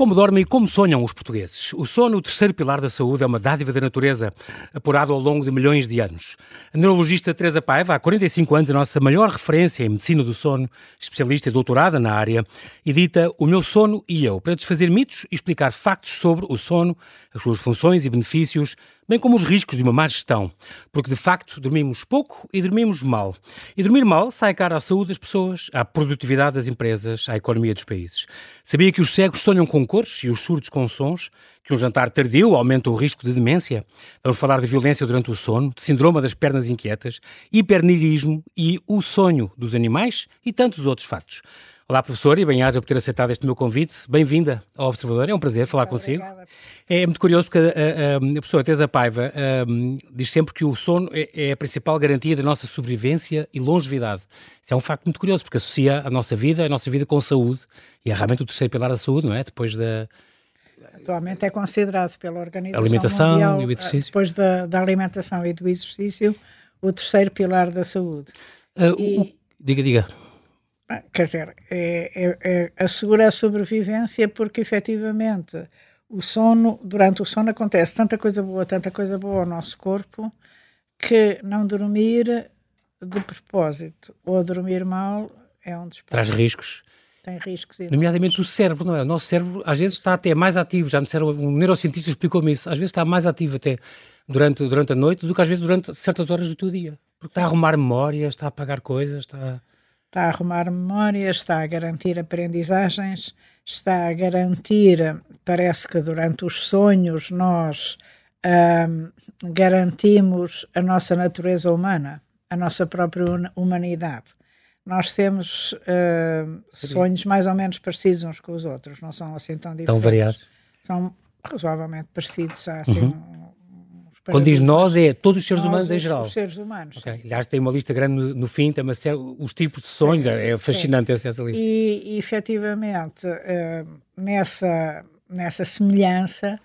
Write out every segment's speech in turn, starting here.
Como dormem e como sonham os portugueses? O sono, o terceiro pilar da saúde, é uma dádiva da natureza, apurado ao longo de milhões de anos. A neurologista Teresa Paiva, há 45 anos, a nossa maior referência em medicina do sono, especialista e doutorada na área, edita O Meu Sono e Eu, para desfazer mitos e explicar factos sobre o sono, as suas funções e benefícios, bem como os riscos de uma má gestão, porque de facto dormimos pouco e dormimos mal. E dormir mal sai cara à saúde das pessoas, à produtividade das empresas, à economia dos países. Sabia que os cegos sonham com cores e os surdos com sons? Que um jantar tardio aumenta o risco de demência? Vamos falar de violência durante o sono, de síndrome das pernas inquietas, hipernirismo e o sonho dos animais e tantos outros factos. Olá, professor, e bem-aja por ter aceitado este meu convite. Bem-vinda ao Observador, é um prazer falar Muito consigo. obrigada. É muito curioso porque a, a, a professora Teresa Paiva um, diz sempre que o sono é, é a principal garantia da nossa sobrevivência e longevidade. Isso é um facto muito curioso porque associa a nossa vida, a nossa vida com saúde e é realmente o terceiro pilar da saúde, não é? Depois da. Atualmente é considerado pela Organização Alimentação Mundial, e o exercício. depois da, da alimentação e do exercício, o terceiro pilar da saúde. Ah, o- E- o- diga, diga. Ah, Quer dizer, é, é- é- assegura a sobrevivência porque efetivamente o sono, durante o sono acontece tanta coisa boa, tanta coisa boa ao nosso corpo, que não dormir de propósito ou dormir mal é um disparate. Traz riscos, Tem riscos enormes. nomeadamente o cérebro, não é? O nosso cérebro às vezes está até mais ativo, já me disseram, um neurocientista explicou-me isso, às vezes está mais ativo até durante, durante a noite do que às vezes durante certas horas do teu dia. Porque está a arrumar memórias, está a apagar coisas, está. Está a arrumar memórias, está a garantir aprendizagens, está a garantir, parece que durante os sonhos nós garantimos a nossa natureza humana, a nossa própria humanidade. Nós temos sonhos mais ou menos parecidos uns com os outros, não são assim tão diferentes. Tão variados. São razoavelmente parecidos, há assim uns Quando diz nós, é todos os seres Nós, humanos em geral. Os seres humanos. Ok. Aliás, tem uma lista grande no, no fim, tem uma série, os tipos de sonhos, é, é fascinante essa, essa lista. E, e efetivamente, eh, nessa, nessa semelhança,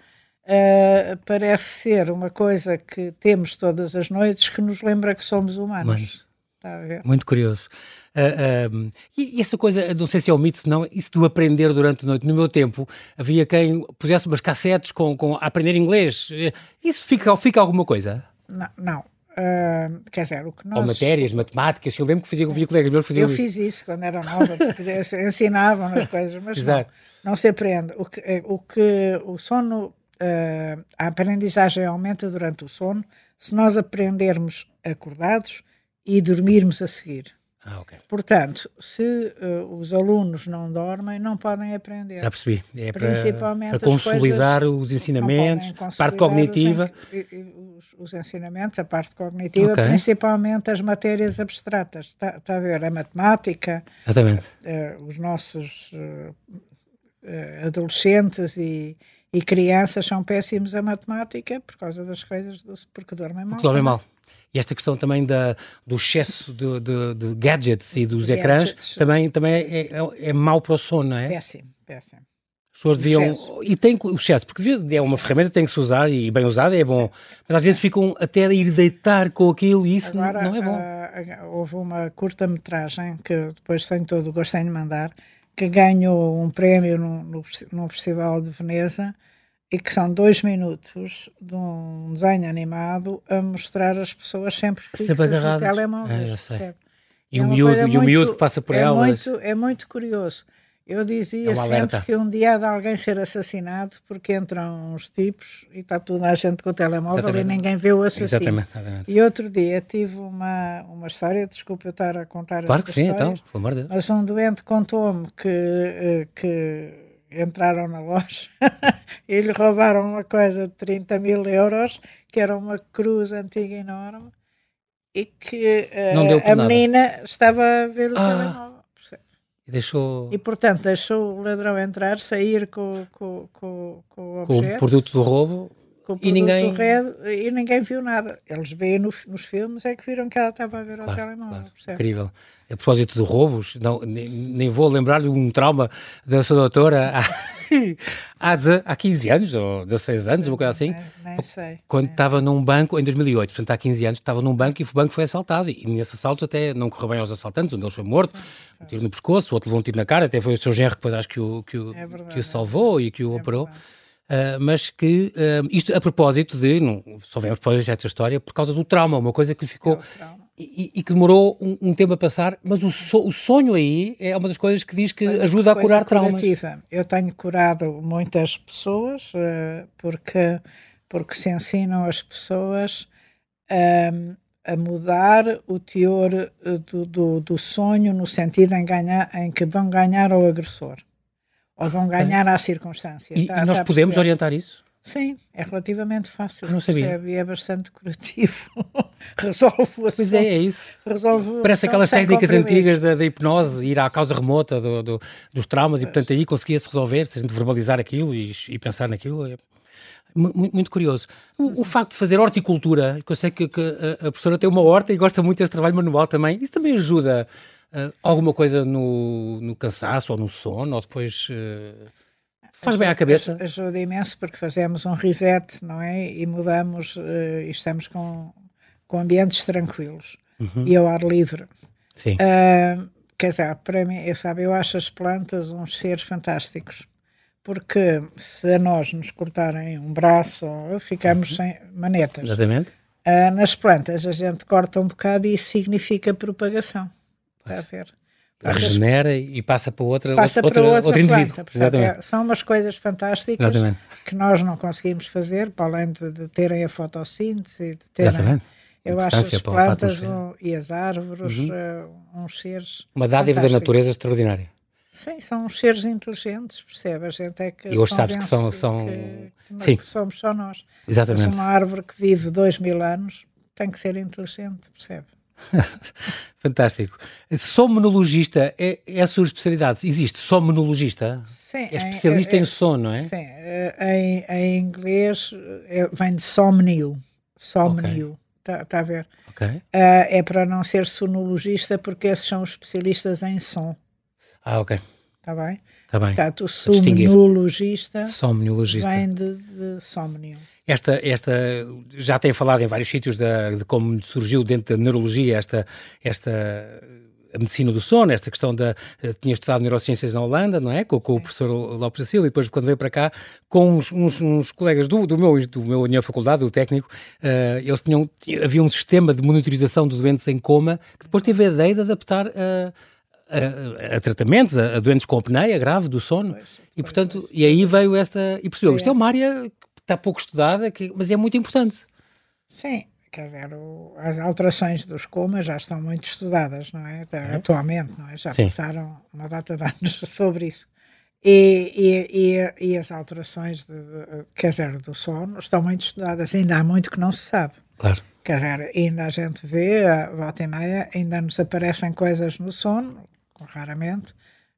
eh, parece ser uma coisa que temos todas as noites que nos lembra que somos humanos. Muito curioso. Ah, e, e essa coisa, não sei se é um mito, se não, isso do aprender durante a noite. No meu tempo, havia quem pusesse umas cassetes com, com a aprender inglês. Eh, Isso fica, fica alguma coisa? Não, não. Eh, quer dizer, o que nós. Ou matérias, matemáticas. Eu lembro que fazia, via colegas meus faziam Eu isso. fiz isso quando era nova, porque ensinavam as coisas, mas não, não se aprende. O que, eh, o, que, o sono, eh, a aprendizagem aumenta durante o sono se nós aprendermos acordados e dormirmos a seguir. Ah, ok. Portanto, se eh, os alunos não dormem, não podem aprender. Já percebi. É para, Principalmente para as consolidar os ensinamentos, parte cognitiva. Os, os- os ensinamentos, a parte cognitiva, Ok. principalmente as matérias abstratas. Está está a ver? A matemática, Exatamente. eh, os nossos eh, adolescentes e, e crianças são péssimos a matemática por causa das coisas, do, porque dormem mal. Porque dormem mal. E esta questão também da, do excesso de, de- de gadgets e dos De ecrãs gadgets. também, também é, é, é mau para o sono, não é? Péssimo, péssimo. As pessoas deviam. E tem o excesso, porque é uma ferramenta que tem que se usar e bem usada é bom. Mas às vezes ficam até a ir deitar com aquilo e isso Agora, não é bom. ah, houve uma curta-metragem que depois tenho todo o gosto de mandar, que ganhou um prémio no, no, no Festival de Veneza e que são dois minutos de um desenho animado a mostrar as pessoas sempre fixas Sempre no telemóvel. É? E É o miúdo, e o muito- miúdo que passa por é elas. Muito, é muito curioso. Eu dizia É sempre que um dia há de alguém ser assassinado porque entram uns tipos e está toda a gente com o telemóvel Exatamente. e ninguém vê o assassino. Exatamente, exatamente. E outro dia tive uma, uma história, desculpa eu estar a contar Claro que sim, então, pelo amor de Deus. mas um doente contou-me que, eh, que entraram na loja e lhe roubaram uma coisa de 30 mil euros, que era uma cruz antiga enorme, e que por a nada. menina estava a ver o Ah. telemóvel. E deixou E portanto deixou o ladrão entrar, sair com, com, com, com o com o produto do roubo com o produto E ninguém- red e ninguém viu nada. Eles veem nos, nos filmes é que viram que ela estava a ver ao Claro, telemóvel. claro, incrível. A propósito de roubos, não, nem, nem vou lembrar-lhe um trauma da sua doutora há, há, deze- há 15 anos, ou 16 anos, uma coisa assim, Nem, nem sei. quando estava num banco, em 2008, portanto há 15 anos, estava num banco e o banco foi assaltado. E nesse assalto até não correu bem aos assaltantes, um deles foi morto, um tiro no pescoço, o outro levou um tiro na cara, até foi o seu genro que depois acho que o, que o, É verdade, que o é salvou e que o É operou. verdade. Uh, mas que uh, isto a propósito de, não, só vem a propósito desta história, por causa do trauma, uma coisa que lhe ficou É e, e que demorou um, um tempo a passar, mas o, so- o sonho aí é uma das coisas que diz que ajuda a curar traumas. curativa. Eu tenho curado muitas pessoas eh, porque, porque se ensinam as pessoas a mudar o teor do, do, do sonho no sentido em, ganhar, em que vão ganhar ao agressor ou vão ganhar à circunstância. E, Tá- e nós tá podemos orientar isso? Sim, é relativamente fácil. Eu não sabia. percebe? E é bastante curativo. Resolve o Pois assunto. é, é isso. Resolve Parece aquelas técnicas antigas da, da hipnose, ir à causa remota do- do- dos traumas e, portanto, aí conseguia-se resolver, se a gente verbalizar aquilo e, e pensar naquilo. É mu- mu- muito, curioso. O, o facto de fazer horticultura, que eu sei que, que a, a professora tem uma horta e gosta muito desse trabalho manual também, isso também ajuda ah, alguma coisa no, no cansaço ou no sono, ou depois ah, faz bem à cabeça? Aj- Ajuda imenso porque fazemos um reset, não é? E mudamos eh, e estamos com, com ambientes tranquilos Uhum. e ao ar livre. Sim. Quer dizer, para mim, eu, sabe, eu acho as plantas uns seres fantásticos. Porque se a nós nos cortarem um braço, ficamos Uhum. sem manetas. Exatamente. Nas plantas a gente corta um bocado e isso significa propagação. Está a ver? Regenera e passa para outra, passa outra, para outra outro indivíduo. planta. Exatamente. é- são umas coisas fantásticas Exatamente. que nós não conseguimos fazer, para além de, de terem a fotossíntese, de terem, Exatamente. eu acho as plantas um, e as árvores Uhum. eh, uns seres Uma dádiva da natureza extraordinária. Sim, são uns seres inteligentes, percebe? A gente é que E hoje sabes que são- são- que, que Sim. que somos só nós. Mas Exatamente. uma árvore que vive dois mil anos tem que ser inteligente, percebe? Fantástico. Somnologista é, é a sua especialidade. Existe somnologista? Sim, É especialista em, em sono, não é? Sim, eh, em, em inglês eh, vem de somnio. Somnio. Está a ver? Ok. Ah, é para não ser sonologista, porque esses são os especialistas em som. Ah, ok. Está bem? Está bem. Portanto, o somnologista Somnologista. vem de, de somnio. Esta, esta, já tem falado em vários sítios da, de como surgiu dentro da neurologia esta, esta a medicina do sono, esta questão da. eh, Tinha estudado neurociências na Holanda, não é? Com, com o professor Lopes da Silva, e depois, quando veio para cá, com uns, uns, uns colegas do, do, meu, do meu, da minha faculdade, do técnico, eh, eles tinham. tinha- Havia um sistema de monitorização de doentes em coma que depois teve a ideia de adaptar a. A, a tratamentos, a, a doentes com apneia grave do sono, e portanto, e aí veio esta, e percebeu, isto é uma área está pouco estudada, que, mas é muito importante. Sim, quer dizer, o- as alterações dos comas já estão muito estudadas, não é? Até Atualmente, não é? Já Sim. passaram uma data de anos sobre isso. E, e, e, e as alterações, de, de- quer dizer, do sono estão muito estudadas. Ainda há muito que não se sabe. Claro. Quer dizer, ainda a gente vê, a volta e meia, ainda nos aparecem coisas no sono, raramente.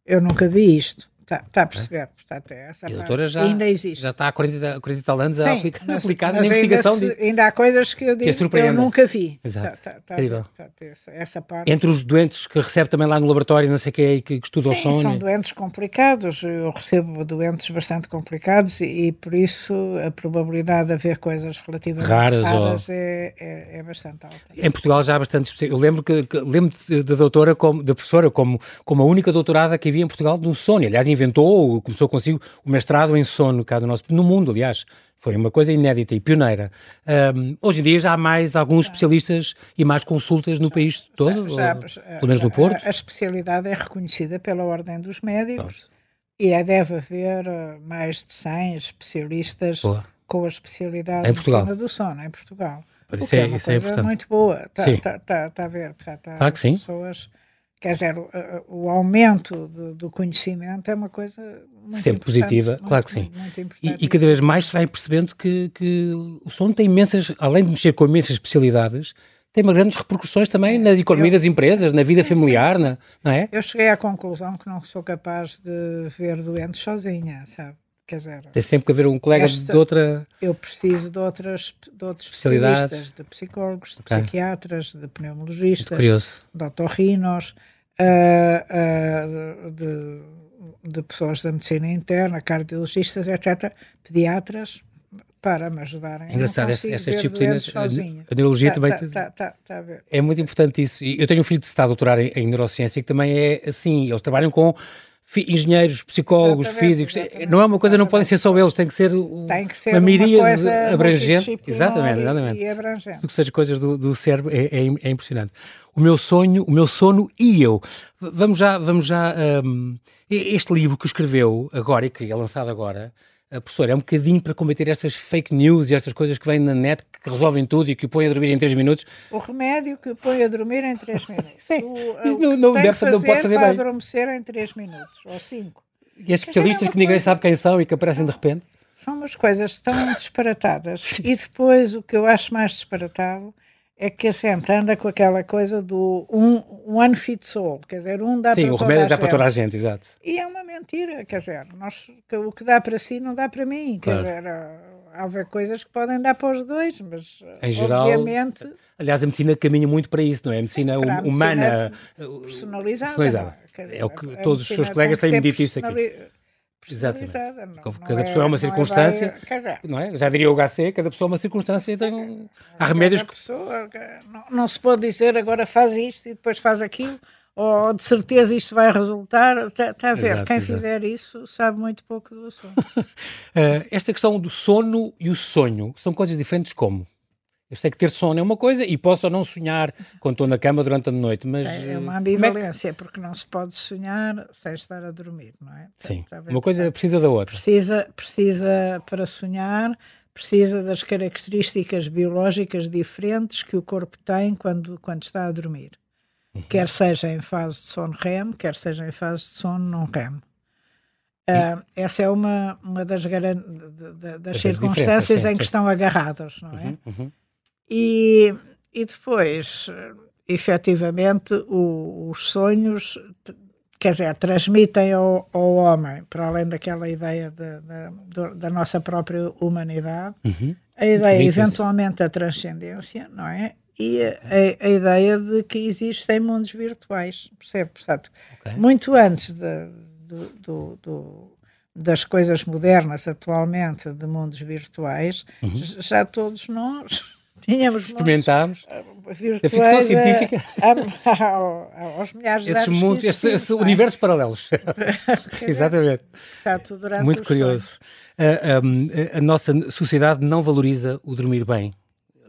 Eu nunca vi isto. Está tá a perceber? Portanto, é essa E a doutora já, ainda existe. já está há 40, 40 e tal anos a Sim, aplica- mas- aplicada mas na ainda investigação se- disso. Ainda há coisas que eu digo que eu nunca vi. Exato. Tá- tá- tá- Incrível. essa, essa parte. Entre os doentes que recebe também lá no laboratório, não sei o que é, que, que estudam o sono. são doentes complicados. Eu recebo doentes bastante complicados e, e por isso a probabilidade de haver coisas relativamente Raras raras, ou- é, é, é bastante alta. Em Portugal já há bastante. Eu lembro que, que lembro da doutora, como, da professora, como, como a única doutorada que havia em Portugal do sono. Aliás, inventou, começou consigo o mestrado em sono cá no nosso, no mundo, aliás. Foi uma coisa inédita e pioneira. Ahm, hoje em dia já há mais alguns especialistas e mais consultas no país todo, Já- ou, já- pelo menos no Porto. A, a especialidade é reconhecida pela Ordem dos Médicos Pronto. e é- deve haver eh, mais de 100 especialistas Boa. com a especialidade Em Portugal. do sono em Portugal. Isso é- uma isso é importante. muito boa. Está Sim. tá, tá, tá a ver. Tá, tá, Claro que sim. Pessoas, quer dizer, o, o aumento do, do conhecimento é uma coisa muito Sempre positiva, muito, claro que sim. E, e cada vez mais se vai percebendo que, que o sono tem imensas, além de mexer com imensas especialidades, tem uma grandes repercussões também na economia eu- das empresas, na vida Sim, sim, familiar, na- não é? Eu cheguei à conclusão que não sou capaz de ver doentes sozinha, sabe? Quer dizer, Tem sempre que haver um colega Esta- de outra. eu preciso de outras de outros Especialidades. especialistas, de psicólogos, de Ok. psiquiatras, de pneumologistas, de otorrinos, ah, ah, de, de pessoas da medicina interna, cardiologistas, etc., pediatras, para me ajudarem. É engraçado, estas, disciplinas. A, a neurologia Tá- também. tá- te- tá- tá- tá. É muito importante isso. E eu tenho um filho que se está a doutorar em, em neurociência que também é assim. Eles trabalham com engenheiros, psicólogos, Exatamente, físicos. exatamente, não é uma coisa, não podem ser só eles, tem que ser, Tem que ser uma miríade abrangente. Exatamente, exatamente. E abrangente. Tudo que seja coisas do, do cérebro é, é, é impressionante. O meu sonho, o meu sono e eu. Vamos já, vamos já. e- este livro que escreveu agora e que é lançado agora, a professora, é um bocadinho para combater estas fake news e estas coisas que vêm na net que resolvem tudo e que o põem a dormir em 3 minutos. O remédio que põe a dormir em 3 minutos. é- O, isso o não- não deve- que não pode fazer para bem. adormecer em 3 minutos ou 5. E estes especialistas que ninguém sabe quem são e que aparecem de repente. São umas coisas tão disparatadas. E depois o que eu acho mais disparatado é que a gente anda com aquela coisa do um, one fits all, quer dizer, um dá Sim, para o toda remédio a dá para gente. toda a gente, exato. E é uma mentira, quer dizer, nós, que o que dá para si não dá para mim, quer Claro. dizer, há- há haver coisas que podem dar para os dois, mas Em geral, obviamente Aliás, a medicina caminha muito para isso, não é? A medicina hum- humana. medicina uh, personalizada. personalizada. não é? Dizer, o que todos os seus colegas têm dito isso aqui. Exatamente. não- cada pessoa é uma circunstância. bem- dizer, Não é? Já diria o HC, cada pessoa é uma circunstância e tem um... Há remédios que. pessoa, não, não se pode dizer agora faz isto e depois faz aquilo, ou de certeza isto vai resultar. Está a ver, Exato, quem exato. fizer isso sabe muito pouco do assunto. Uh, esta questão do sono e o sonho são coisas diferentes como? Eu sei que ter sono é uma coisa e posso ou não sonhar quando estou na cama durante a noite, mas. É é uh, uma como é que- ambivalência, porque não se pode sonhar sem estar a dormir, não é? Sim, uma coisa precisa da outra. precisa, precisa para sonhar, precisa das características biológicas diferentes que o corpo tem quando, quando está a dormir. Uhum. Quer seja em fase de sono REM, quer seja em fase de sono não REM. Ah, essa é uma, uma das, de- de- das Das circunstâncias sim, em que estão agarrados, não é? Uhum, uhum. E, e depois, efetivamente, o- os sonhos, quer dizer, transmitem ao, ao homem, para além daquela ideia da- da- do- da nossa própria humanidade, Uhum. a ideia, eventualmente, da transcendência, não é? E a, a- ideia de que existem mundos virtuais, percebe? Portanto, Ok. muito antes de- do- do- do- das coisas modernas atualmente, de mundos virtuais, j- já todos nós tínhamos Experimentámos a ficção a- científica. a- ao- aos milhares de esses mundos, esses, não é? universos paralelos. Exatamente. portanto, durante Muito os curioso. A, a- a nossa sociedade não valoriza o dormir bem.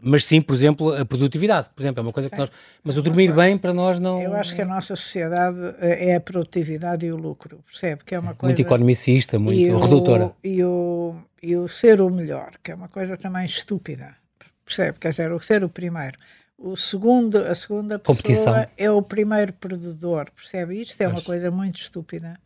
Mas sim, por exemplo, a produtividade. Por exemplo, é uma coisa que nós. Mas o dormir bem para nós não. Eu acho que a nossa sociedade eh, é a produtividade e o lucro, percebe? Que é uma coisa. Muito economicista, muito e o- redutora. E o, e o ser o melhor, que é uma coisa também estúpida, percebe? Quer dizer, o ser o primeiro. O segundo, a segunda pessoa Competição. é o primeiro perdedor, percebe? Isto é uma coisa muito estúpida.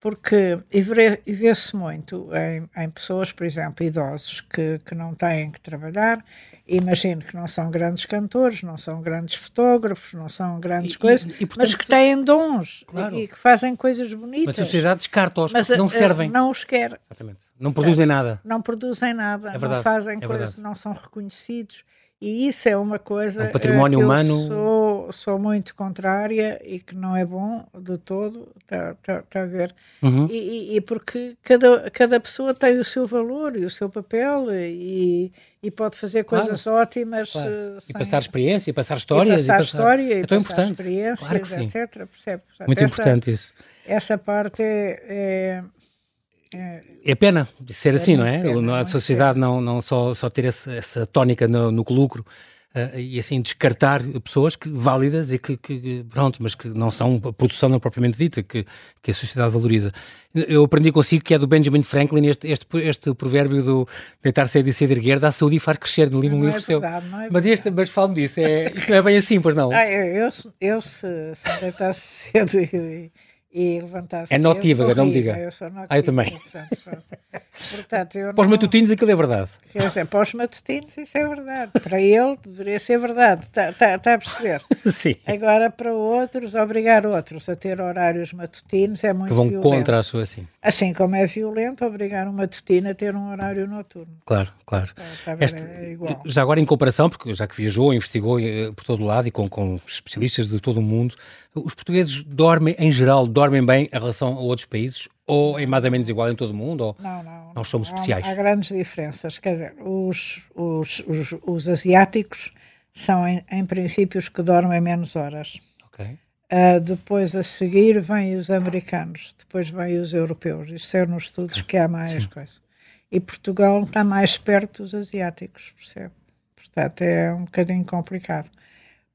Porque, e vê- e vê-se muito em, em pessoas, por exemplo, idosos que, que não têm que trabalhar, imagino que não são grandes cantores, não são grandes fotógrafos, não são grandes E- e- coisas, e, portanto, mas que têm dons Claro. e, e que fazem coisas Mas bonitas. a sociedade descarta-os, Mas, não eh, servem. Não os quer, Exatamente. Não produzem nada. não produzem nada, É verdade, não fazem é coisas, verdade. não são reconhecidos. E isso é uma coisa É um património eh, que humano. eu sou, sou muito contrária e que não é bom de todo, está tá, tá a ver? Uhum. E, e- e porque cada, cada pessoa tem o seu valor e o seu papel e, e pode fazer Claro, coisas ótimas. Claro. eh, E sem- passar experiência, e passar e histórias. passar história e É tão passar importante. experiências, Claro que sim. etc. Percebe? Muito essa- importante isso. Essa parte é- é- é É pena de ser assim, não é? pena, a muito sociedade não, não só, só ter esse- essa tónica no, no lucro eh, e assim descartar pessoas que, válidas e que, que- pronto, mas que não são a produção não propriamente dita, que, que a sociedade valoriza. Eu aprendi consigo que é do Benjamin Franklin este, este, este provérbio do deitar cedo e cedo erguer, dá saúde e faz crescer no livro, um Não é livro seu. verdade, não é Mas, este, mas falo-me disso, é, não é bem assim, pois não? Ah, eu, eu, eu se, se me deitasse cedo e, e levantar-se. É notívaga, não me diga. Eu sou notívaga. Ah, eu também. Portanto, portanto, eu para os matutinos aquilo é verdade. Dizer, para os matutinos isso é verdade. Para ele deveria ser verdade. Está tá, tá a perceber? Sim. Agora, para outros, obrigar outros a ter horários matutinos é muito Que vão violento. contra a sua, assim. Assim como é violento obrigar um matutino a ter um horário noturno. Claro, claro. Está ver? Este- é igual. já agora em comparação, porque já que viajou, investigou eh, por todo lado e com, com especialistas de todo o mundo, os portugueses dormem, em geral, dormem bem em relação a outros países? Ou é mais ou menos igual em todo o mundo? Ou... Não, não. Nós somos Há- especiais. Há, grandes diferenças. Quer dizer, os, os, os, os asiáticos são, em, em princípio, os que dormem menos horas. Ok. Ah, depois a seguir vêm os americanos, depois vêm os europeus. Isto é nos estudos que há mais coisa. E Portugal está mais perto dos asiáticos, percebe? Portanto, é um bocadinho complicado.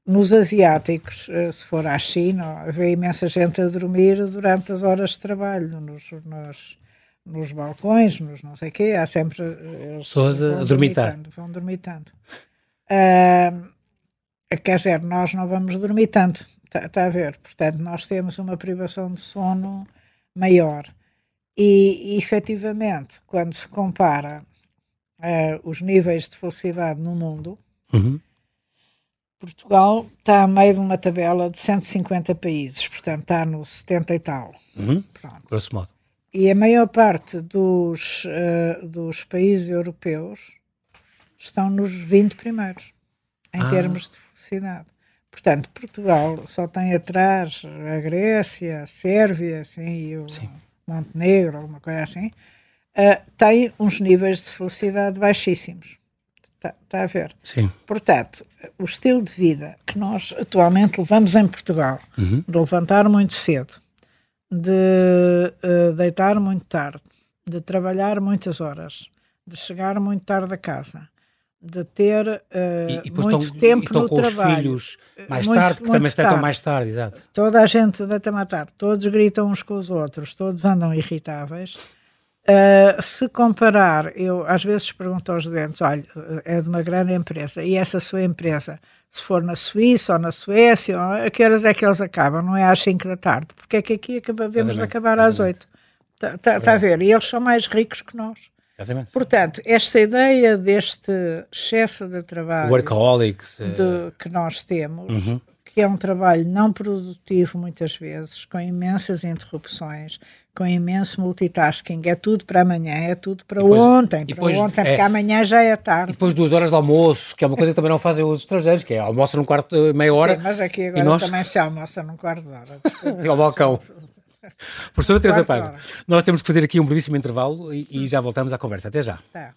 Nos asiáticos, eh, se for à China, vê imensa gente a dormir durante as horas de trabalho, nos, nos, nos balcões, nos não sei o quê, há sempre... eh, Pessoas a- dormitar. Vão dormitando. Ah, quer dizer, nós não vamos dormir tanto, está a ver? Portanto, nós temos uma privação de sono maior. E, e efetivamente, quando se compara eh, os níveis de felicidade no mundo, Uhum. Portugal está a meio de uma tabela de 150 países, portanto está no 70 e tal. Uhum. Pronto. Grosso modo. E a maior parte dos, eh, dos países europeus estão nos 20 primeiros, em Ah. termos de felicidade. Portanto, Portugal só tem atrás a Grécia, a Sérvia, assim, e o Sim. Montenegro, alguma coisa assim, eh, tem uns níveis de felicidade baixíssimos. Está, está a ver? Sim. Portanto, o estilo de vida que nós atualmente levamos em Portugal, Uhum. de levantar muito cedo, de eh, deitar muito tarde, de trabalhar muitas horas, de chegar muito tarde a casa, de ter eh, E, e muito estão, tempo e estão no com trabalho. os filhos mais Muito- tarde, que também se deitam mais tarde, exato. Toda a gente deita-me à tarde, todos gritam uns com os outros, todos andam irritáveis. Uh, se comparar, eu às vezes pergunto aos doentes: olha, é de uma grande empresa, e essa sua empresa, se for na Suíça ou na Suécia, ou- a que horas é que eles acabam? Não é às 5 da tarde, porque é que aqui acabamos de acabar às 8. Está tá, tá a ver? E eles são mais ricos que nós. Exatamente. Portanto, esta ideia deste excesso de trabalho Workaholics. eh, de- que nós temos, Uhum. que é um trabalho não produtivo muitas vezes, com imensas interrupções, com imenso multitasking, é tudo para amanhã, é tudo para depois- ontem, e para depois ontem, é- porque amanhã já é E tarde. depois duas horas de almoço, que é uma coisa que também não fazem os estrangeiros, que é almoçam num quarto, eh, meia hora, Sim, mas aqui e agora nós- também se almoça num quarto de hora. desculpe. ao balcão. Professora Teresa hora. nós temos que fazer aqui um brevíssimo intervalo e, e já voltamos à conversa. Até já. Tá.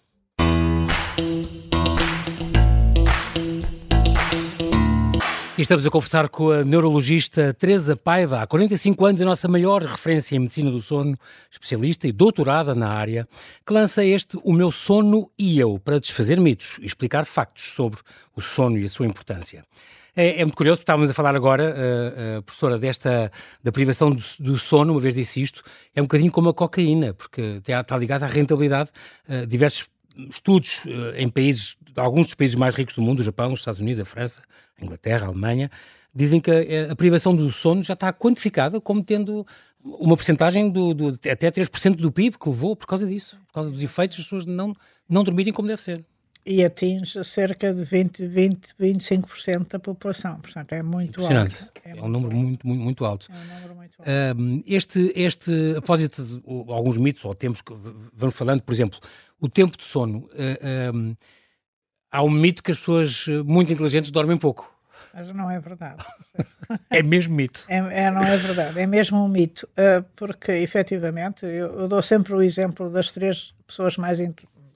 E estamos a conversar com a neurologista Teresa Paiva, há 45 anos a nossa maior referência em medicina do sono, especialista e doutorada na área, que lança este O Meu Sono e Eu, para desfazer mitos e explicar factos sobre o sono e a sua importância. É, é muito curioso, porque estávamos a falar agora, eh, eh, professora, desta, da privação do, do sono, uma vez disse isto, é um bocadinho como a cocaína, porque está, ligada à rentabilidade. Eh, diversos estudos eh, em países, alguns dos países mais ricos do mundo, o Japão, os Estados Unidos, a França, a Inglaterra, a Alemanha, dizem que a, a privação do sono já está quantificada como tendo uma porcentagem do, do, até 3% do PIB que levou por causa disso, por causa dos efeitos das pessoas não, não dormirem como deve ser. E atinge cerca de 20, 20, 25% da população. Portanto, é muito alto. É, um muito número muito, muito, muito alto. É um número muito alto. Um, este, este, após este, o- alguns mitos ou tempos que vamos falando, por exemplo, o tempo de sono, uh, um, há um mito que as pessoas uh, muito inteligentes dormem pouco. Mas não é verdade. É mesmo mito. É, é, não é verdade, é mesmo um mito, eh, porque efetivamente eu, eu dou sempre o exemplo das três pessoas mais,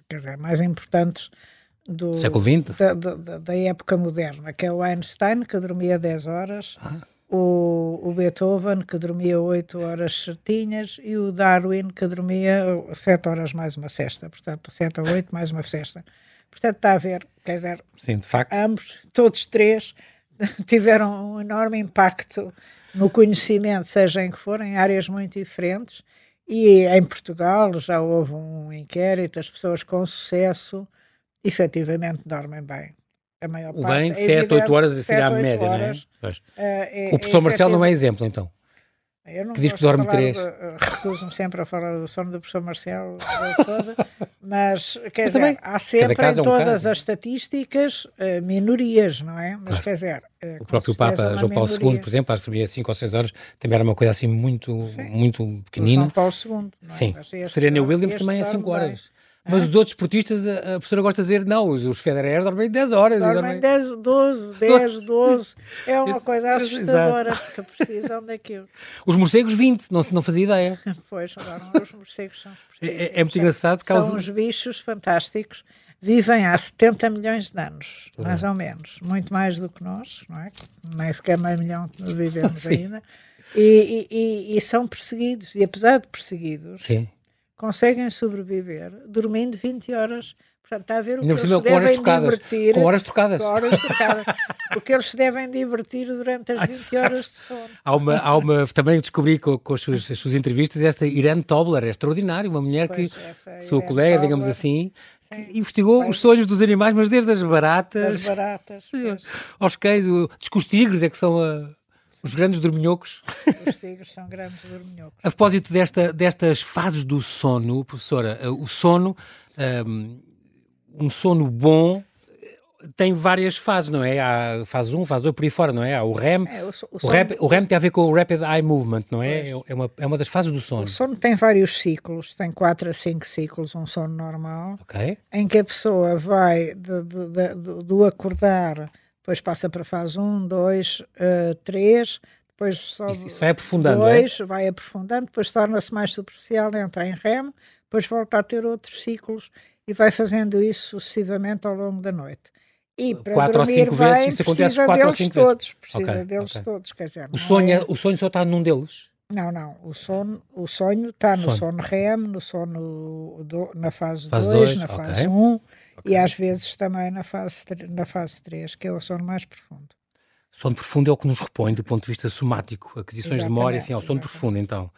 quer dizer, mais importantes do Século XX? da, da- da- época moderna, que é o Einstein, que dormia 10 horas, Ah. o, o Beethoven, que dormia 8 horas certinhas, e o Darwin, que dormia 7 horas mais uma cesta, portanto, 7 a 8 mais uma cesta. Portanto, está a ver, quer dizer, Sim, de facto. ambos, todos três, tiveram um enorme impacto no conhecimento, seja em que for, em áreas muito diferentes. E em Portugal já houve um inquérito, as pessoas com sucesso efetivamente dormem bem. A maior O parte. bem, é 7, 8 evidente, horas seria a média, não é? eh, é- O professor é Marcelo não é exemplo, então. Que diz que dorme falar três. de- eh, Recuso-me sempre a falar do sono do professor Marcelo de Sousa, mas quer Mas dizer, há sempre em é um todas as estatísticas eh, minorias, não é? Mas quer dizer. O próprio Papa João Paulo II, minoria. por exemplo, às que dormia 5 ou 6 horas, também era uma coisa assim muito, muito pequenina. João Paulo II. é? Sim. Serena Williams também é dorme 5 bem. horas. Mas os outros esportistas, a, professora gosta de dizer, não, os, os Federers dormem 10 horas. e Dormem 10, 12, 10, 12. É uma Isso- coisa exato. assustadora, porque precisam daquilo. Os morcegos 20, não, não fazia ideia. Pois, agora os morcegos são É, é- é muito engraçado há São uns bichos fantásticos. Vivem há 70 milhões de anos, mais ou menos. Muito mais do que nós, não é? Nem sequer meio milhão que vivemos ainda. E, e- e- e são perseguidos. E apesar de perseguidos, Sim. Conseguem sobreviver dormindo 20 horas. Portanto, está a ver o Ainda que eles se com horas devem trocadas. divertir. Com horas trocadas. com horas trocadas. o que eles se devem divertir durante as 20 horas de sono. Há uma, há uma, também descobri com, com as, suas, as suas entrevistas esta Irene Tobler, é extraordinária, uma mulher Pois, que, sua Irene colega, digamos Tobler, assim, que sim. investigou Bem. os sonhos dos animais, mas desde as Das baratas baratas. pois. aos cães, o- diz que os tigres é que são a- os grandes dorminhocos. Os tigres são grandes dorminhocos. A propósito desta, destas fases do sono, professora, eh, o sono, um, um sono bom eh, tem várias fases, não é? Há fase 1, fase 2, por aí fora, não é? Há o REM. É, o, o O, rap, o REM tem a ver com o Rapid Eye Movement, não é? É uma, é uma das fases do sono. o sono tem vários ciclos, tem 4 a 5 ciclos, um sono normal, em que a pessoa vai de- de- de- do, do acordar, depois passa para fase 1, 2, 3, depois só Isso, vai aprofundando, é? 2, vai aprofundando, depois torna-se mais superficial, entra em REM, depois volta a ter outros ciclos e vai fazendo isso sucessivamente ao longo da noite. E para Quatro ou dormir cinco bem, vezes, isso acontece precisa quatro ou deles cinco vezes. todos, precisa Ok, deles ok. todos, quer dizer, O sonho, é- é- o sonho só está num deles. não, não. O sono, o sonho está no Sono. sono REM, no sono do- na fase Fase 2, dois, na fase 1 e às vezes também na fase, na fase 3, que é o sono mais profundo. Sono profundo é o que nos repõe do ponto de vista somático, aquisições de memória, assim, ao sono Exatamente, profundo, então.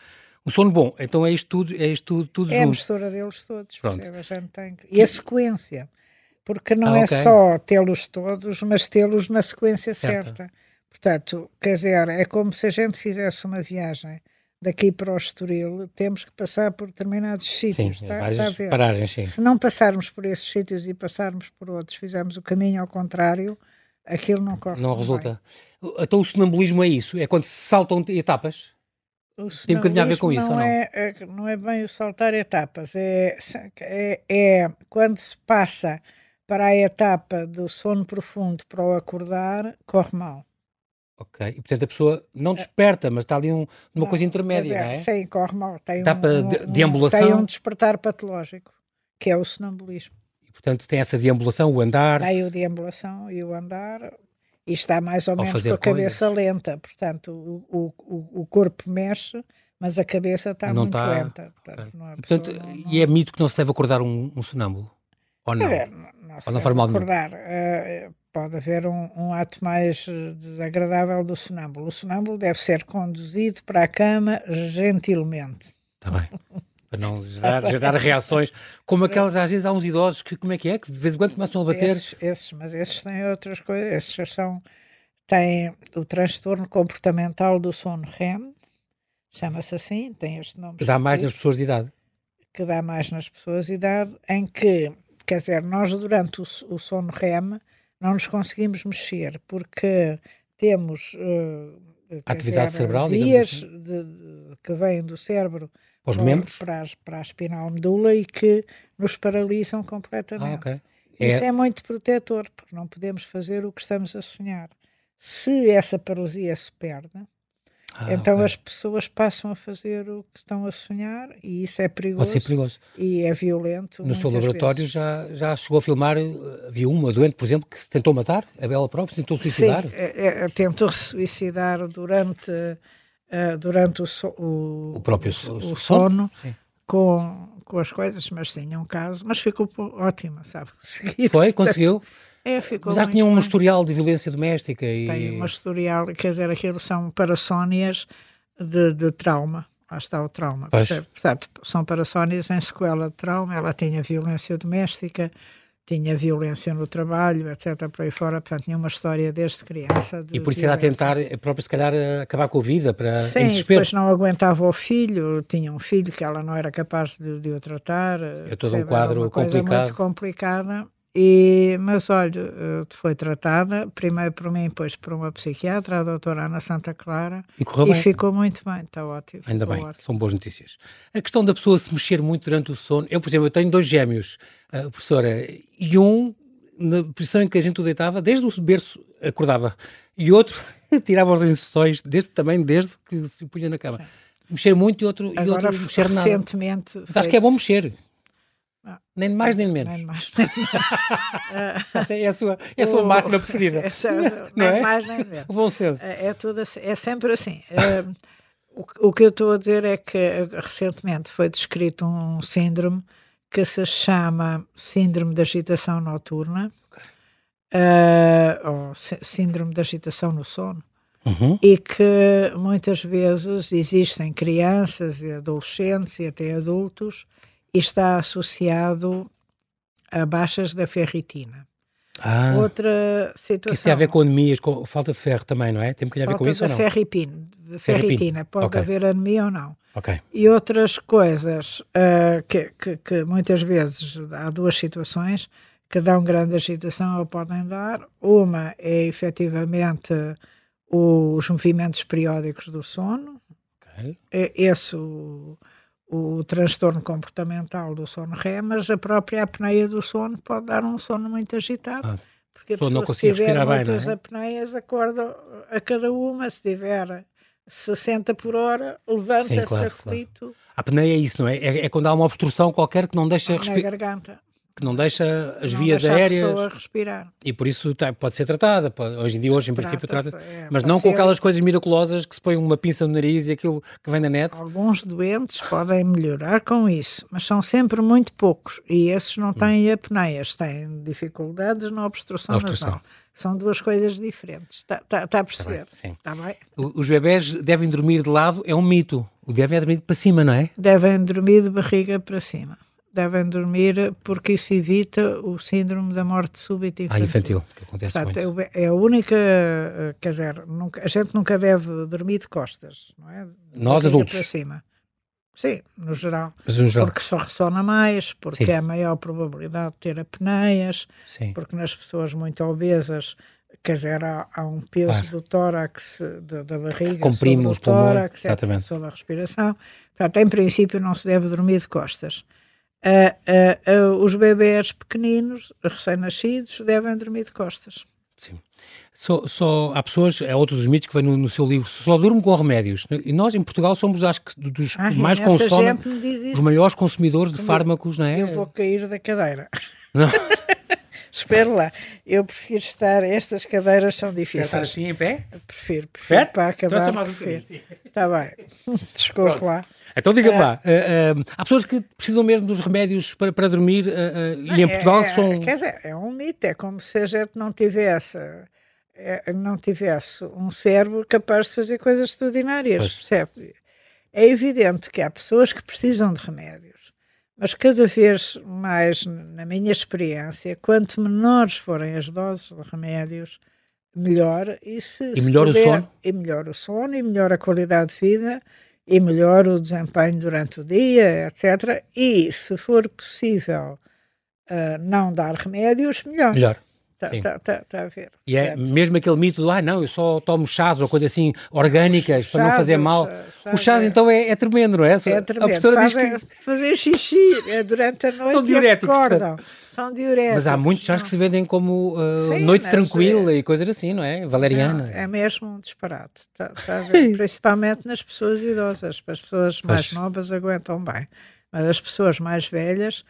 O sono bom, então é isto tudo, é isto tudo, tudo É a junto. mistura deles todos. Pronto. percebe? A E a sequência. Porque não Ah, é ok. só tê-los todos, mas tê-los na sequência Certa. certa. Portanto, quer dizer, é como se a gente fizesse uma viagem daqui para o Estoril, temos que passar por determinados Sim, sítios. está, várias está a ver? paragens, sim. Se não passarmos por esses sítios e passarmos por outros, fizermos o caminho ao contrário, aquilo não corre Não resulta. Então o sonambulismo é isso, é quando se saltam etapas. bem. Tem um bocadinho a ver com isso, ou não? É, é- não é bem o saltar etapas, é, é, é quando se passa para a etapa do sono profundo para o acordar, corre mal. Ok. E portanto a pessoa não desperta, mas está ali um- numa Não, coisa intermédia, quer não é? Sim, corre mal. Tem Etapa um, um- deambulação. Tem um despertar patológico, que é o sonambulismo. E portanto tem essa deambulação, o andar. Tem o deambulação e o andar, e está mais ou menos com a cabeça lenta. Portanto, o, o, o, corpo mexe, mas a cabeça está Não muito está- lenta. Portanto, Ok. não, a E, portanto, não- e é mito que não se deve acordar um, um sonâmbulo? Ou não? Dizer, não, não se não deve faz mal nenhum. acordar. Eh, pode haver um, um ato mais eh, desagradável do sonâmbulo. O sonâmbulo deve ser conduzido para a cama gentilmente. Está bem. Para não gerar, gerar reações como aquelas, às vezes há uns idosos que, como é que é, que de vez em quando começam a bater. Esses, esses- mas esses têm outras coisas. Esses são, têm o transtorno comportamental do sono REM, chama-se assim, tem este nome. que dá mais nas pessoas de idade. que dá mais nas pessoas de idade, em que, quer dizer, nós durante o, o sono REM não nos conseguimos mexer, porque temos quer Atividade dizer, cerebral, vias assim. de- de- que vêm do cérebro Para os para, membros. para, para a espinal medula e que nos paralisam completamente. Ah, ok. Isso É, é muito protetor, porque não podemos fazer o que estamos a sonhar. Se essa paralisia se perde, ah, então ok. as pessoas passam a fazer o que estão a sonhar e isso é Pode perigoso ser perigoso. e é violento. No seu laboratório vezes. já, já chegou a filmar, eh, havia uma doente, por exemplo, que se tentou matar, a Bela própria, se tentou suicidar. Sim, é- é- tentou suicidar durante, eh, durante o, so- o, O próprio so- o so- sono Sim. com, com as coisas, mas tinha um caso, mas ficou ótima, sabe? Seguir. Foi, conseguiu. É, ficou Mas já tinha um bem. historial de violência doméstica e. Tem uma historial, quer dizer, aquilo são parassónias de, de trauma. Lá está o trauma. Portanto, são parassónias em sequela de trauma. Ela tinha violência doméstica, tinha violência no trabalho, etc. Por aí fora, portanto, tinha uma história desde criança. De e por isso era a tentar, próprio, se calhar, acabar com a vida, para Sim, depois não aguentava o filho, tinha um filho que ela não era capaz de, de o tratar. É todo um quadro uma complicado. Coisa muito complicada. E, mas olha, eh, foi tratada primeiro por mim, depois por uma psiquiatra, a doutora Ana Santa Clara, e, correu e bem. ficou muito bem, está ótimo. Ainda bem, ótimo. são boas notícias. A questão da pessoa se mexer muito durante o sono, eu, por exemplo, eu tenho dois gêmeos, uh, professora, e um, na posição em que a gente o deitava, desde o berço acordava, e outro tirava os lençóis, desde, também desde que se punha na cama. Sim. Mexer muito e outro, Agora, e outro mexer nada. recentemente... Acho que é bom mexer. Ah, nem de mais nem de menos. Nem mais, nem menos. é a sua, é a sua o, máxima preferida. É, nem é? mais nem menos. O bom senso. É, é, tudo assim, é sempre assim. O, o, que eu estou a dizer é que recentemente foi descrito um síndrome que se chama Síndrome de Agitação Noturna, uh, ou Síndrome de Agitação no Sono. Uhum. E que muitas vezes existem crianças e adolescentes e até adultos está associado a baixas da ferritina. Ah, Outra situação. Que isso tem a ver com anemias, com falta de ferro também, não é? Tem que a ver com isso ou não? Ferripina, ferritina. Pode okay. haver anemia ou não. Ok. E outras coisas uh, que, que, que, muitas vezes há duas situações que dão grande agitação ou podem dar. Uma é efetivamente os movimentos periódicos do sono. Okay. Esse o, transtorno comportamental do sono REM, mas a própria apneia do sono pode dar um sono muito agitado. Ah, porque a pessoa pessoa, se tiver muitas bem, é? apneias, acorda a cada uma, se tiver 60 por hora, levanta-se claro, aflito. Claro. A apneia é isso, não é? é? é? quando há uma obstrução qualquer que não deixa respirar. Na garganta. Que não deixa as não vias deixa aéreas. A pessoa respirar. E por isso tá, pode ser tratada. Pode, hoje em dia, hoje em princípio, trata é, Mas não com aquelas coisas miraculosas que se põe uma pinça no nariz e aquilo que vem da net. Alguns doentes podem melhorar com isso, mas são sempre muito poucos. E esses não têm hum. apneias, têm dificuldades na obstrução, na obstrução. nasal. São duas coisas diferentes. Está tá, tá a perceber? Tá bem, tá bem? Os bebés devem dormir de lado, é um mito. O devem dormir para cima, não é? Devem dormir de barriga para cima. Devem dormir porque isso evita o síndrome da morte súbita infantil. Ah, infantil, que acontece Portanto, muito. É a única, quer dizer, nunca, a gente nunca deve dormir de costas, não é? Nós adultos. para cima. Sim, no geral. Mas no geral. Porque só ressona mais, porque Sim. há maior probabilidade de ter apneias, Sim. porque nas pessoas muito obesas, quer dizer, há, há um peso Claro. do tórax, da, da barriga, Comprime o pulmões, tórax, exatamente. sobre a respiração. Portanto, em princípio, não se deve dormir de costas. Ah, ah, os bebés pequeninos, recém-nascidos, devem dormir de costas. Sim. Só, só, há pessoas, é outro dos mitos que vem no, no seu livro, só durmo com remédios. E nós, em Portugal, somos, acho que, dos que mais consomem, os maiores consumidores de fármacos, não é? Eu vou cair da cadeira. Não. Espera lá, eu prefiro estar. Estas cadeiras são Quer estar difíceis. assim em pé? Prefiro, prefiro para Então, acabar. só mais prefiro. Está bem. Desculpe Pronto. lá. Então diga-me É. lá, eh, eh, há pessoas que precisam mesmo dos remédios para, para dormir eh, e em Portugal é, são... Quer dizer, é um mito, é como se a gente não tivesse. é, não tivesse um cérebro capaz de fazer coisas extraordinárias, Pois. percebe? É evidente que há pessoas que precisam de remédios, mas cada vez mais, na minha experiência, quanto menores forem as doses de remédios, melhor. E, se, E melhor o puder- sono? E melhor o sono, e melhor a qualidade de vida, e melhor o desempenho durante o dia, etc. E, se for possível, ah, não dar remédios, melhor. Melhor. Está tá, tá, tá a ver. E é Portanto, mesmo aquele mito do, ah, não, eu só tomo chás ou coisa assim, orgânicas, para não chás, fazer mal. eh, O chás, é- então, é, é tremendo, não é? É A tremendo. professora diz Fazem- que... Fazer xixi é, durante a noite São diuréticos, acordam. São diuréticos. Mas há muitos chás não- que se vendem como uh, Sim, noite tranquila e coisas assim, não é? Valeriana. Não, é mesmo um disparate. Tá- tá a ver? Principalmente nas pessoas idosas. As pessoas mais Pois. novas aguentam bem. Mas as pessoas mais velhas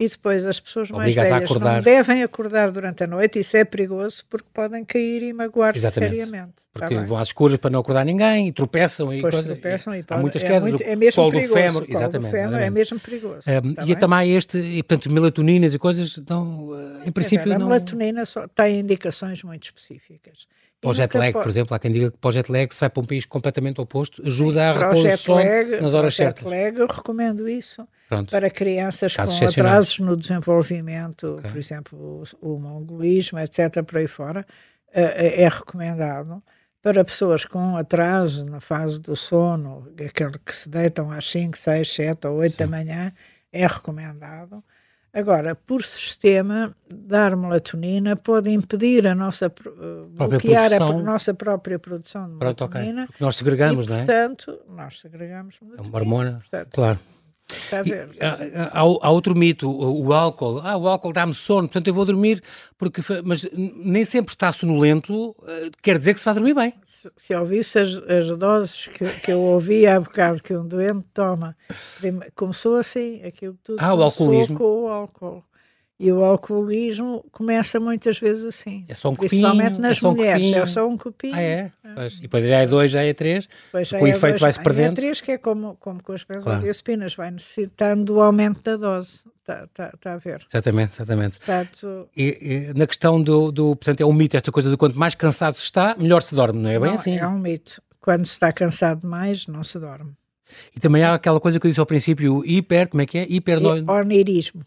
e depois as pessoas mais Obrigas a velhas não devem acordar durante a noite. Isso é perigoso porque podem cair e magoar-se seriamente. Tá Porque bem? vão às escuras para não acordar ninguém e tropeçam e coisas. tropeçam e Há podem- muitas é, quedas. muito- é mesmo perigoso. do fémur, o exatamente. do fémur é mesmo perigoso. Um, tá e bem? também este, e, portanto, melatoninas e coisas, não, uh, em Quer princípio, a não. melatonina só tem indicações muito específicas. Para o jet nunca lag, po- por exemplo, há quem diga que para o jet lag se vai para um país completamente oposto, ajuda a repor o sono nas horas certas. lag, eu recomendo isso Pronto. para crianças Casos com atrasos no desenvolvimento, okay. por exemplo, o, o mongolismo, etc., por aí fora, é, é recomendado para pessoas com atraso na fase do sono, aquele que se deitam às 5, 6, 7 ou 8 Sim. da manhã, é recomendado. Agora, por sistema, dar melatonina pode impedir a nossa uh, bloquear a, nossa própria produção de melatonina. Okay. nós segregamos, e, não é? Portanto, nós segregamos melatonina. É uma hormona, portanto, claro. Está a ver. E, há, há, há, outro mito, o, o, álcool. Ah, o álcool dá-me sono, portanto eu vou dormir, porque, mas nem sempre está sonolento, eh, quer dizer que se vai dormir bem. Se, se ouvisse as, as doses que, que eu ouvi há bocado que um doente toma, começou assim, aquilo tudo ah, o alcoolismo. com o álcool. E o alcoolismo começa muitas vezes assim. É só um copinho. Principalmente nas é só um mulheres. Copinho. É só um copinho. Ah, é? Pois. E depois já é dois, já é três. Depois já o é efeito vai-se perdendo. É três, que é como, como com as benzodiazepinas. Claro. Vai necessitando do aumento da dose. Está tá, tá a ver? Exatamente, exatamente. Portanto, e, e, na questão do, do... Portanto, é um mito esta coisa de quanto mais cansado se está, melhor se dorme, não é bem não, assim? É um mito. Quando se está cansado demais, não se dorme. E também há aquela coisa que eu disse ao princípio, hiper, como é que é? Hiper... Onirismo.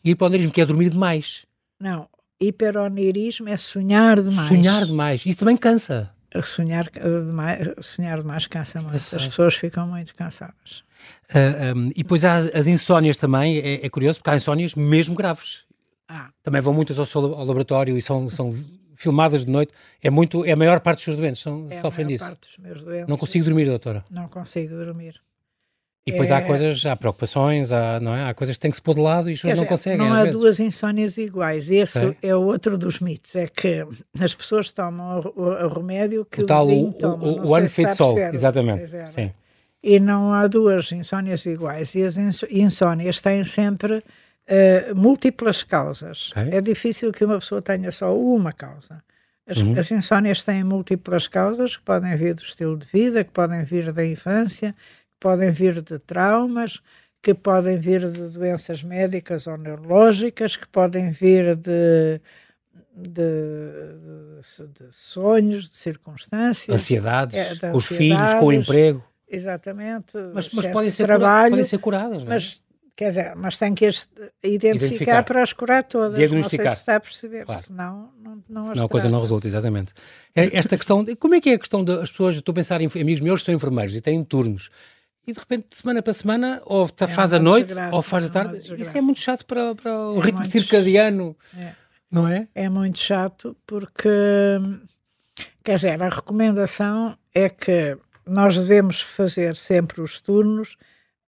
Que é dormir demais. Não, hiperonirismo é sonhar demais. Sonhar demais. Isso também cansa. Sonhar demais, sonhar demais cansa muito. As pessoas ficam muito cansadas. Uh, ah, um, e depois há as insónias também. É, é, curioso porque há insónias mesmo graves. Ah. Também vão muitas ao, ao laboratório e são, são filmadas de noite. É muito, é a maior parte dos seus doentes são, é sofrem disso. Parte dos meus doentes, não consigo dormir, doutora. Não consigo dormir. E depois é... há coisas, há preocupações, há, não é? há coisas que têm que se pôr de lado e as pessoas não conseguem. Não há vezes. duas insónias iguais. Esse é outro dos mitos. É que as pessoas tomam o, o remédio que o, tal, o, toma. O, o One Fit Soul, exatamente. Sim. E não há duas insónias iguais. E as insónias têm sempre uh, múltiplas causas. Okay. É difícil que uma pessoa tenha só uma causa. As, uhum. as insónias têm múltiplas causas que podem vir do estilo de vida, que podem vir da infância, podem vir de traumas, que podem vir de doenças médicas ou neurológicas, que podem vir de, de, de, de sonhos, de circunstâncias. Ansiedades, é, os filhos, com o emprego. Exatamente. Mas, mas podem, ser trabalho, podem ser curadas, não é? Mas, quer dizer, mas tem que identificar, identificar, para as curar todas. Diagnosticar. Não sei se está a perceber, claro. senão não, não Senão a coisa não resulta, exatamente. É, esta questão, como é que é a questão das pessoas, estou a pensar em amigos meus que são enfermeiros e têm turnos, e de repente, de semana para semana, ou é faz à noite, desgraça, ou faz à tarde. Isso é muito chato para, para o é ritmo circadiano, é. não é? É muito chato porque, quer dizer, a recomendação é que nós devemos fazer sempre os turnos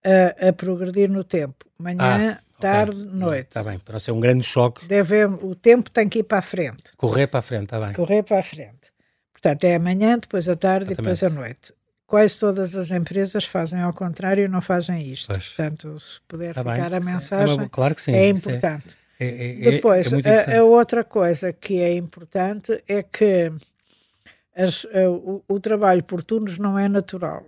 a, a progredir no tempo. Manhã, ah, tarde, okay. noite. Está bem, para ser um grande choque. Deve, o tempo tem que ir para a frente. Correr para a frente, está bem. Correr para a frente. Portanto, é amanhã, depois a tarde Exatamente. e depois a noite quase todas as empresas fazem ao contrário e não fazem isto. Pois. Portanto, se puder tá ficar bem. a mensagem, é, claro sim, é importante. É, é, é, Depois, a, a, outra coisa que é importante é que as, o, o, trabalho por turnos não é natural.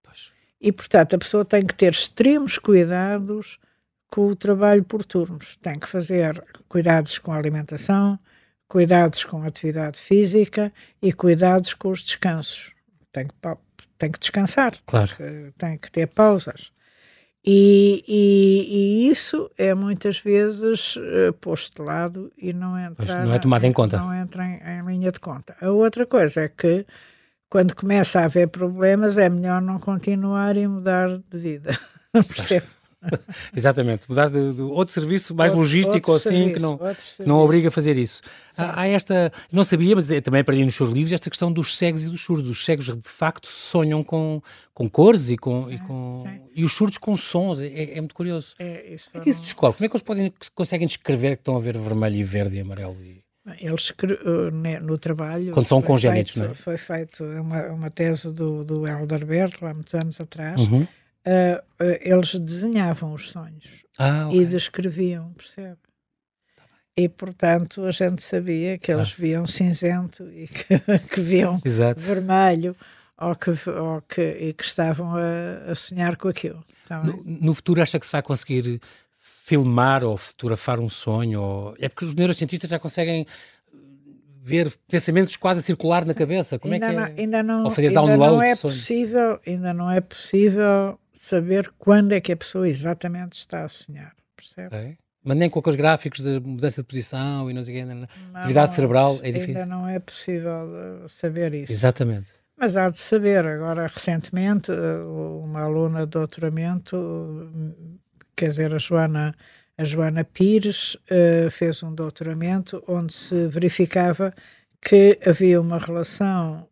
Pois. E, portanto, a pessoa tem que ter extremos cuidados com o trabalho por turnos. Tem que fazer cuidados com a alimentação, cuidados com a atividade física e cuidados com os descansos. Tem que tem que descansar, claro. tem que ter pausas. E, e, e, isso é muitas vezes uh, posto de lado e não entra, não é tomado em conta. Não entra em, em, linha de conta. A outra coisa é que quando começa a haver problemas é melhor não continuar e mudar de vida. Percebe? Exatamente, mudar de, de, outro serviço mais outro, logístico outro assim serviço, que não, não obriga a fazer isso. Há, há, esta, não sabia, mas também aprendi nos seus livros, esta questão dos cegos e dos surdos. Os cegos de facto sonham com, com cores e, com, sim, e, com, e os surdos com sons, é, é muito curioso. É, isso é que isso descobre? Como é que eles podem, conseguem descrever que estão a ver vermelho e verde e amarelo? E... Eles no trabalho. Quando são congénitos, feito, não é? Foi feito uma, uma tese do, do Berto há muitos anos atrás. Uhum uh, uh, eles desenhavam os sonhos ah, okay. e descreviam, percebe? E portanto a gente sabia que eles ah. viam cinzento e que, que viam Exato. vermelho ou que, ou que, e que estavam a, a sonhar com aquilo. Tá no, no, futuro acha que se vai conseguir filmar ou fotografar um sonho? Ou... É porque os neurocientistas já conseguem ver pensamentos quase a circular na cabeça. Como ainda é que não, é? Ainda não, ou fazer ainda download não é possível, ainda não é possível saber quando é que a pessoa exatamente está a sonhar, percebe? É? Mas nem com aqueles gráficos de mudança de posição e não sei o quê, não, atividade cerebral é difícil. Ainda não é possível eh, saber isso. Exatamente. Mas há de saber. Agora, recentemente, eh, uma aluna de doutoramento, quer dizer, a Joana, a Joana Pires, uh, fez um doutoramento onde se verificava que havia uma relação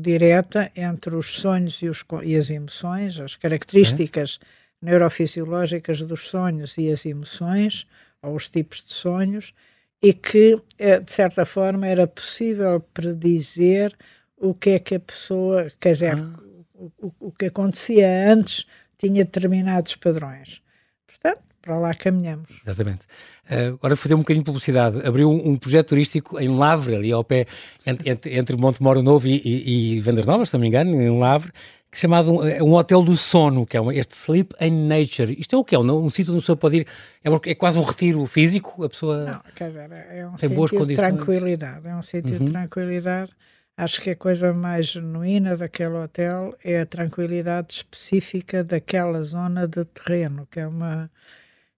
direta entre os sonhos e, os, e as emoções, as características é. neurofisiológicas dos sonhos e as emoções, ou os tipos de sonhos, e que, eh, de certa forma, era possível predizer o que é que a pessoa, quer dizer, ah. o, o que acontecia antes tinha determinados padrões. Portanto, para lá caminhamos. Exatamente. Uh, agora fazer um bocadinho de publicidade. Abriu um, um, projeto turístico em Lavre, ali ao pé, entre, entre, Montemoro Novo e, e, e Vendas Novas, se não me engano, em Lavre, que é chamado um, é um hotel do sono, que é uma, este Sleep in Nature. Isto é o que é? Um, um sítio onde a pessoa pode ir, é, uma, é, quase um retiro físico, a pessoa não, quer dizer, é um tem boas condições. de tranquilidade, é um sítio uhum. de tranquilidade. Acho que a coisa mais genuína daquele hotel é a tranquilidade específica daquela zona de terreno, que é uma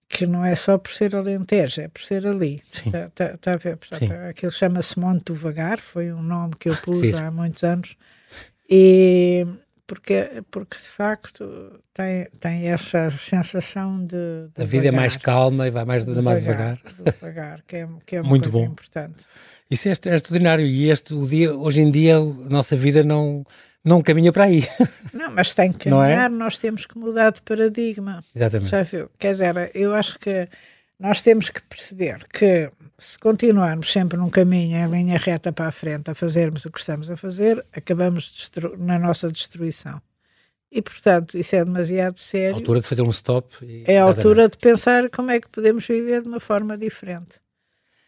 que não é só por ser Alentejo, é por ser ali. Está tá, tá a ver? Portanto, aquilo chama-se Monte do Vagar, foi um nome que eu pus Sim. há muitos anos. E porque, porque de facto tem, tem essa sensação de. de a vida vagar, é mais calma e vai mais, de mais devagar. Devagar, que é, que é uma Muito coisa bom. importante. Isso é, é extraordinário. E este, o dia, hoje em dia, a nossa vida não não caminha para aí. Não, mas tem que é? caminhar, é? nós temos que mudar de paradigma. Exatamente. Já viu? Quer dizer, eu acho que nós temos que perceber que se continuarmos sempre num caminho em linha reta para a frente a fazermos o que estamos a fazer, acabamos na nossa destruição. E, portanto, isso é demasiado sério. É a altura de fazer um stop. E... É a altura de pensar como é que podemos viver de uma forma diferente.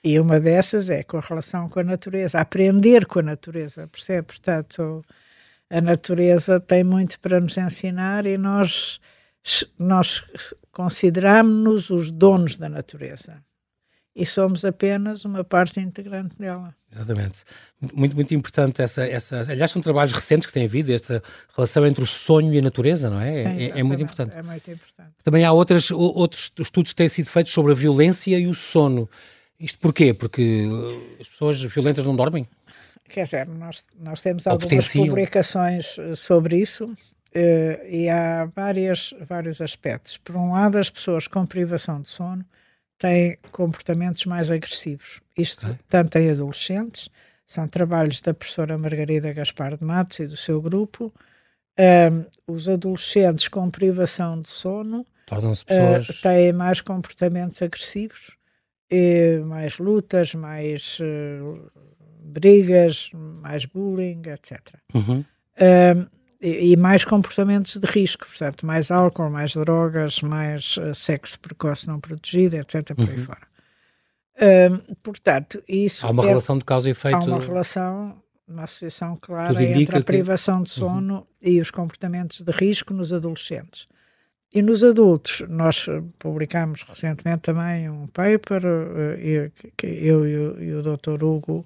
E uma dessas é com a relação com a natureza, aprender com a natureza, percebe? Portanto, a natureza tem muito para nos ensinar e nós, nós consideramos-nos os donos da natureza e somos apenas uma parte integrante dela. Exatamente. Muito, muito importante essa, essa. Aliás, são trabalhos recentes que têm havido, esta relação entre o sonho e a natureza, não é? Sim, é, é, muito importante. É muito importante. Também há outras, outros estudos que têm sido feitos sobre a violência e o sono. Isto porquê? Porque as pessoas violentas não dormem? Quer dizer, nós, nós temos algumas publicações eh, sobre isso uh, e há várias, vários aspectos. Por um lado, as pessoas com privação de sono têm comportamentos mais agressivos. Isto é. tanto em adolescentes, são trabalhos da professora Margarida Gaspar de Matos e do seu grupo. Um, os adolescentes com privação de sono tornam-se pessoas uh, têm mais comportamentos agressivos, mais lutas, mais uh, brigas, mais bullying, etc. Uhum. e, e, mais comportamentos de risco, portanto, mais álcool, mais drogas, mais uh, sexo precoce não protegido, etc. Por aí uhum. fora. portanto, isso. Há uma é, relação de causa e efeito. Há uma relação, uma associação clara entre a privação de uhum. sono uhum. e os comportamentos de risco nos adolescentes. E nos adultos, nós publicamos recentemente também um paper, uh, que eu e o, e o Dr. Hugo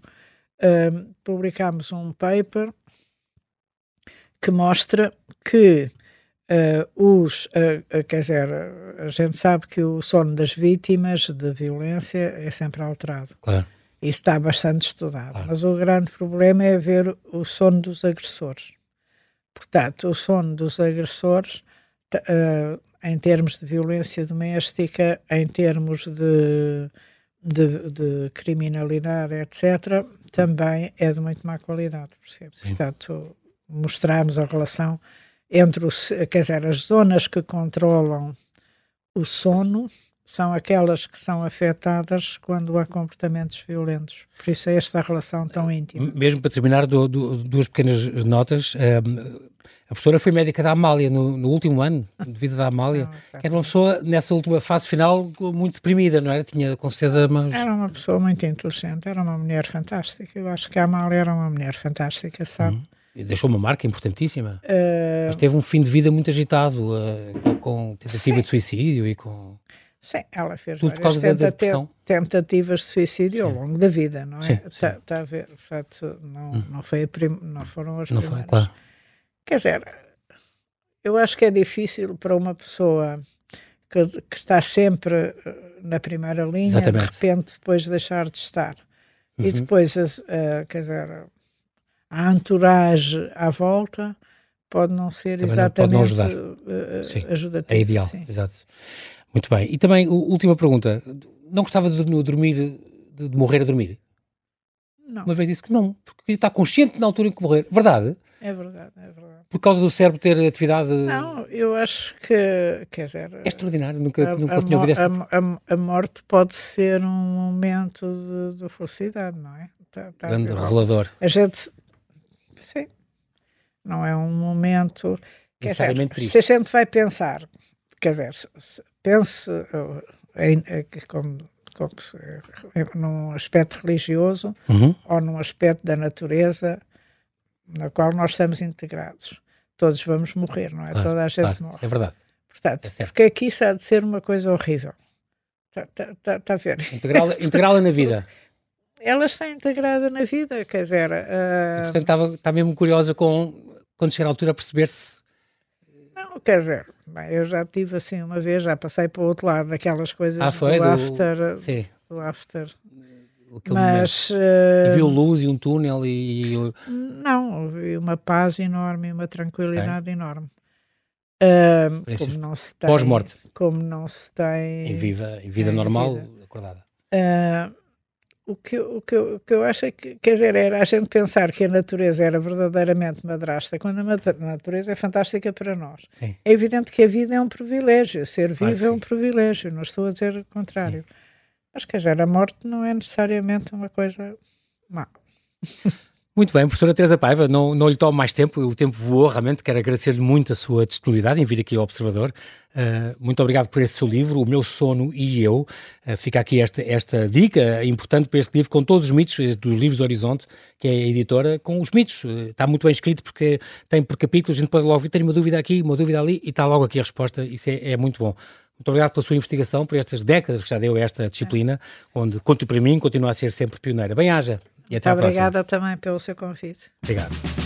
uh, publicámos um paper que mostra que uh, os, uh, quer dizer, a gente sabe que o sono das vítimas de violência é sempre alterado. Claro. Isso está bastante estudado. Claro. Mas o grande problema é ver o sono dos agressores. Portanto, o sono dos agressores, uh, em termos de violência doméstica, em termos de, de, de criminalidade, etc., também é de muito má qualidade, percebe? Portanto, mostrarmos a relação entre os, quer dizer, as zonas que controlam o sono são aquelas que são afetadas quando há comportamentos violentos. Por isso é esta relação tão íntima. Mesmo para terminar, do, do, duas pequenas notas. Um, ehm, a professora foi médica da Amália no, no último ano de vida da Amália. Não, era uma pessoa, nessa última fase final, muito deprimida, não era? Tinha com certeza. Mas... Era uma pessoa muito inteligente, era uma mulher fantástica. Eu acho que a Amália era uma mulher fantástica, sabe? Uhum. E deixou uma marca importantíssima. Uh... Mas teve um fim de vida muito agitado, uh, com, com, tentativa Sim. de suicídio e com. Sim, ela fez Tudo várias tenta tentativas de suicídio Sim. ao longo da vida, não é? Está tá a ver, portanto, não, hum. não, foi prim... não foram as não primeiras. Foi, claro. Quer dizer, eu acho que é difícil para uma pessoa que, que, está sempre na primeira linha, Exatamente. de repente depois deixar de estar. Uhum. E depois, uh, quer dizer, a entourage à volta pode não ser também exatamente não, pode não ajudar. Uh, sim. É ideal, sim. exato. Muito bem. E também, última pergunta. Não gostava de dormir, de, morrer a dormir? Não. Uma vez disse que não, porque está consciente na altura em que morrer. Verdade? É verdade, é verdade. Por causa do cérebro ter atividade. Não, eu acho que. Quer dizer. É extraordinário, nunca, a, nunca a, tinha ouvido esta. A, a, morte pode ser um momento de, de felicidade, não é? Tá, tá Grande revelador. A gente. Sim. Não é um momento. Quer dizer, se a gente vai pensar, quer dizer, pense em, como como, num aspecto religioso uhum. ou num aspecto da natureza na qual nós estamos integrados. Todos vamos morrer, não é? Claro, Toda a gente claro, morre. é verdade. Portanto, é porque aqui isso há de ser uma coisa horrível. Está tá, tá, tá a ver? Integrá-la integrá na vida. Ela está integrada na vida, quer dizer. Uh... portanto, estava, está mesmo curiosa com quando chegar à altura a perceber-se. Não, quer dizer, eu já tive assim uma vez, já passei para o outro lado daquelas coisas ah, foi? do, do after. Sim. Do after mas uh, viu luz e um túnel e, e... não vi uma paz enorme uma tranquilidade é. enorme uh, como não se tem pós-morte como não se tem em viva em vida em normal vida. acordada uh, o que, o, que, o que eu acho é que, quer dizer, era a gente pensar que a natureza era verdadeiramente madrasta, quando a natureza é fantástica para nós. Sim. É evidente que a vida é um privilégio, ser vivo é um privilégio, não estou a dizer o contrário. Sim. Mas, quer dizer, a morte não é necessariamente uma coisa má. Muito bem, professora Teresa Paiva, não, não lhe tomo mais tempo, o tempo voou, realmente quero agradecer-lhe muito a sua disponibilidade em vir aqui ao Observador. Uh, muito obrigado por este seu livro, O Meu Sono e Eu. Uh, fica aqui esta, esta dica importante para este livro, com todos os mitos eh, dos livros Horizonte, que é a editora, com os mitos. Uh, está muito bem escrito porque tem por capítulos, a gente pode logo ter uma dúvida aqui, uma dúvida ali, e está logo aqui a resposta, isso é, é muito bom. Muito obrigado pela sua investigação, por estas décadas que já deu esta disciplina, onde, conto para mim, continua a ser sempre pioneira. Bem-haja e até Muito à próxima. Obrigada também pelo seu convite. Obrigado.